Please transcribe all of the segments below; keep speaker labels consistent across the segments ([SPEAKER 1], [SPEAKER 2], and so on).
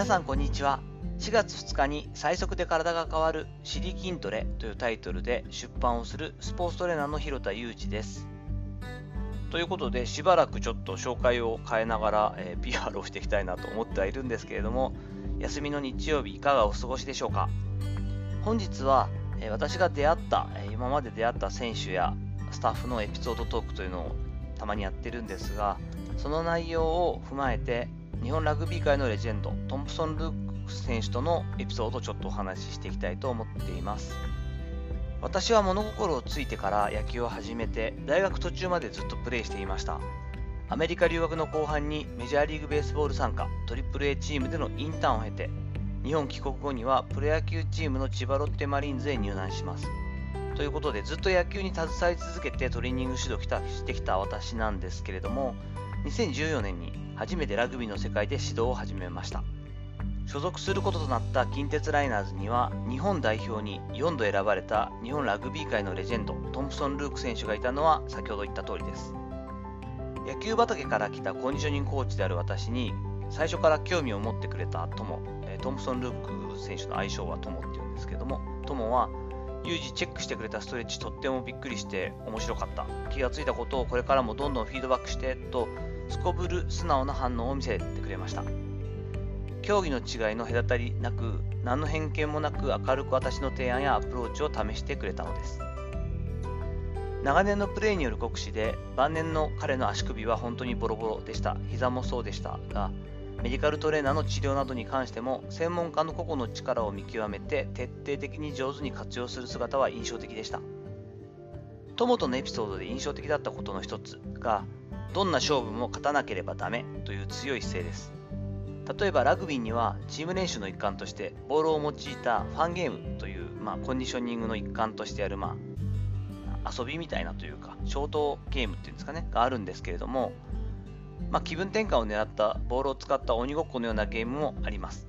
[SPEAKER 1] 皆さんこんにちは。4月2日に最速で体が変わる「尻筋トレ」というタイトルで出版をするスポーツトレーナーの広田裕二です。ということでしばらくちょっと紹介を変えながら、えー、PR をしていきたいなと思ってはいるんですけれども休みの日曜日いかがお過ごしでしょうか？本日は、えー、私が出会った、えー、今まで出会った選手やスタッフのエピソードトークというのをたまにやってるんですがその内容を踏まえて日本ラグビー界のレジェンドトンプソン・ルークス選手とのエピソードをちょっとお話ししていきたいと思っています。私は物心をついてから野球を始めて大学途中までずっとプレーしていました。アメリカ留学の後半にメジャーリーグベースボール参加 AAA チームでのインターンを経て日本帰国後にはプロ野球チームの千葉ロッテマリーンズへ入団します。ということでずっと野球に携わり続けてトレーニング指導してきた私なんですけれども2014年に初めてラグビーの世界で指導を始めました。所属することとなった近鉄ライナーズには日本代表に4度選ばれた日本ラグビー界のレジェンドトンプソン・ルーク選手がいたのは先ほど言った通りです。野球畑から来たコンディショニングコーチである私に最初から興味を持ってくれた友トンプソン・ルーク選手の愛称は友っていうんですけども友はユージチェックしてくれたストレッチとってもびっくりして面白かった。気がついたことをこれからもどんどんフィードバックしてとすこぶる素直な反応を見せてくれました。競技の違いの隔たりなく何の偏見もなく明るく私の提案やアプローチを試してくれたのです。長年のプレーによる酷使で晩年の彼の足首は本当にボロボロでした。膝もそうでしたがメディカルトレーナーの治療などに関しても専門家の個々の力を見極めて徹底的に上手に活用する姿は印象的でした。友とのエピソードで印象的だったことの一つがどんな勝負も勝たなければダメという強い姿勢です。例えばラグビーにはチーム練習の一環としてボールを用いたファンゲームという、まあ、コンディショニングの一環としてやる、まあ、遊びみたいなというかショートゲームっていうんですかねがあるんですけれども、まあ、気分転換を狙ったボールを使った鬼ごっこのようなゲームもあります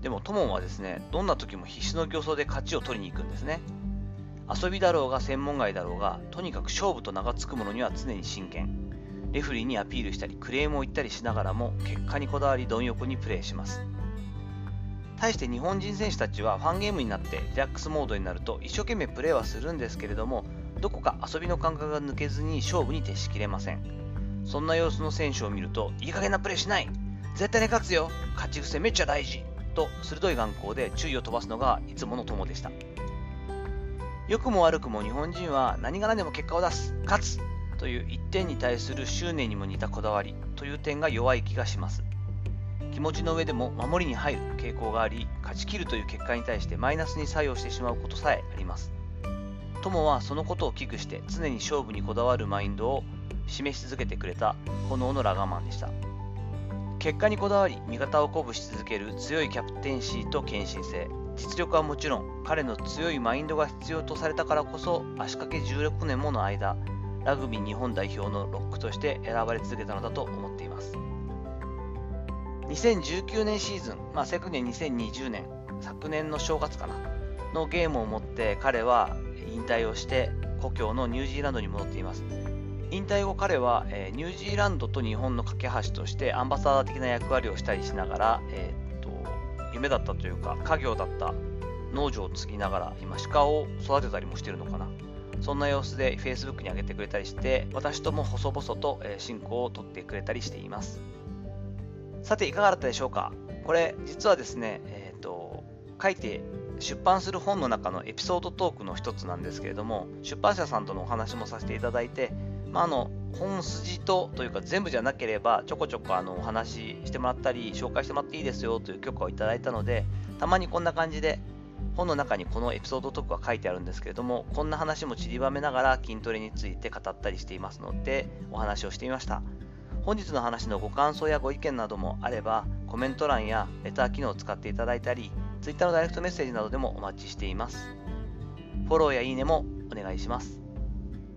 [SPEAKER 1] でもトモンはですねどんな時も必死の競争で勝ちを取りに行くんですね遊びだろうが専門外だろうがとにかく勝負と名が付くものには常に真剣。レフリーにアピールしたりクレームを言ったりしながらも結果にこだわり貪欲にプレーします。対して日本人選手たちはファンゲームになってリラックスモードになると一生懸命プレーはするんですけれどもどこか遊びの感覚が抜けずに勝負に徹しきれません。そんな様子の選手を見るといい加減なプレーしない。絶対に勝つよ。勝ち癖めっちゃ大事。と鋭い眼光で注意を飛ばすのがいつもの友でした。良くも悪くも日本人は何が何でも結果を出す勝つという一点に対する執念にも似たこだわりという点が弱い気がします。気持ちの上でも守りに入る傾向があり勝ち切るという結果に対してマイナスに作用してしまうことさえあります。友はそのことを危惧して常に勝負にこだわるマインドを示し続けてくれた炎のラガマンでした。結果にこだわり味方を鼓舞し続ける強いキャプテンシーと献身性。実力はもちろん彼の強いマインドが必要とされたからこそ足掛け16年もの間ラグビー日本代表のロックとして選ばれ続けたのだと思っています。2019年シーズン、まあ、昨年2020年昨年の正月かなのゲームを持って彼は引退をして故郷のニュージーランドに戻っています。引退後彼は、え、ニュージーランドと日本の架け橋としてアンバサダー的な役割をしたりしながら、えー、夢だったというか家業だった農場を継ぎながら今鹿を育てたりもしてるのかなそんな様子で Facebook に上げてくれたりして、私とも細々と進行を取ってくれたりしています。さて、いかがだったでしょうかこれ、実はですね、えっ、ー、と、書いて出版する本の中のエピソードトークの一つなんですけれども、出版社さんとのお話もさせていただいて、まあ、あの本筋とというか全部じゃなければちょこちょこあのお話ししてもらったり紹介してもらっていいですよという許可をいただいたのでたまにこんな感じで本の中にこのエピソードトークが書いてあるんですけれども、こんな話も散りばめながら筋トレについて語ったりしていますので、お話をしてみました。本日の話のご感想やご意見などもあれば、コメント欄やレター機能を使っていただいたり、Twitter のダイレクトメッセージなどでもお待ちしています。フォローやいいねもお願いします。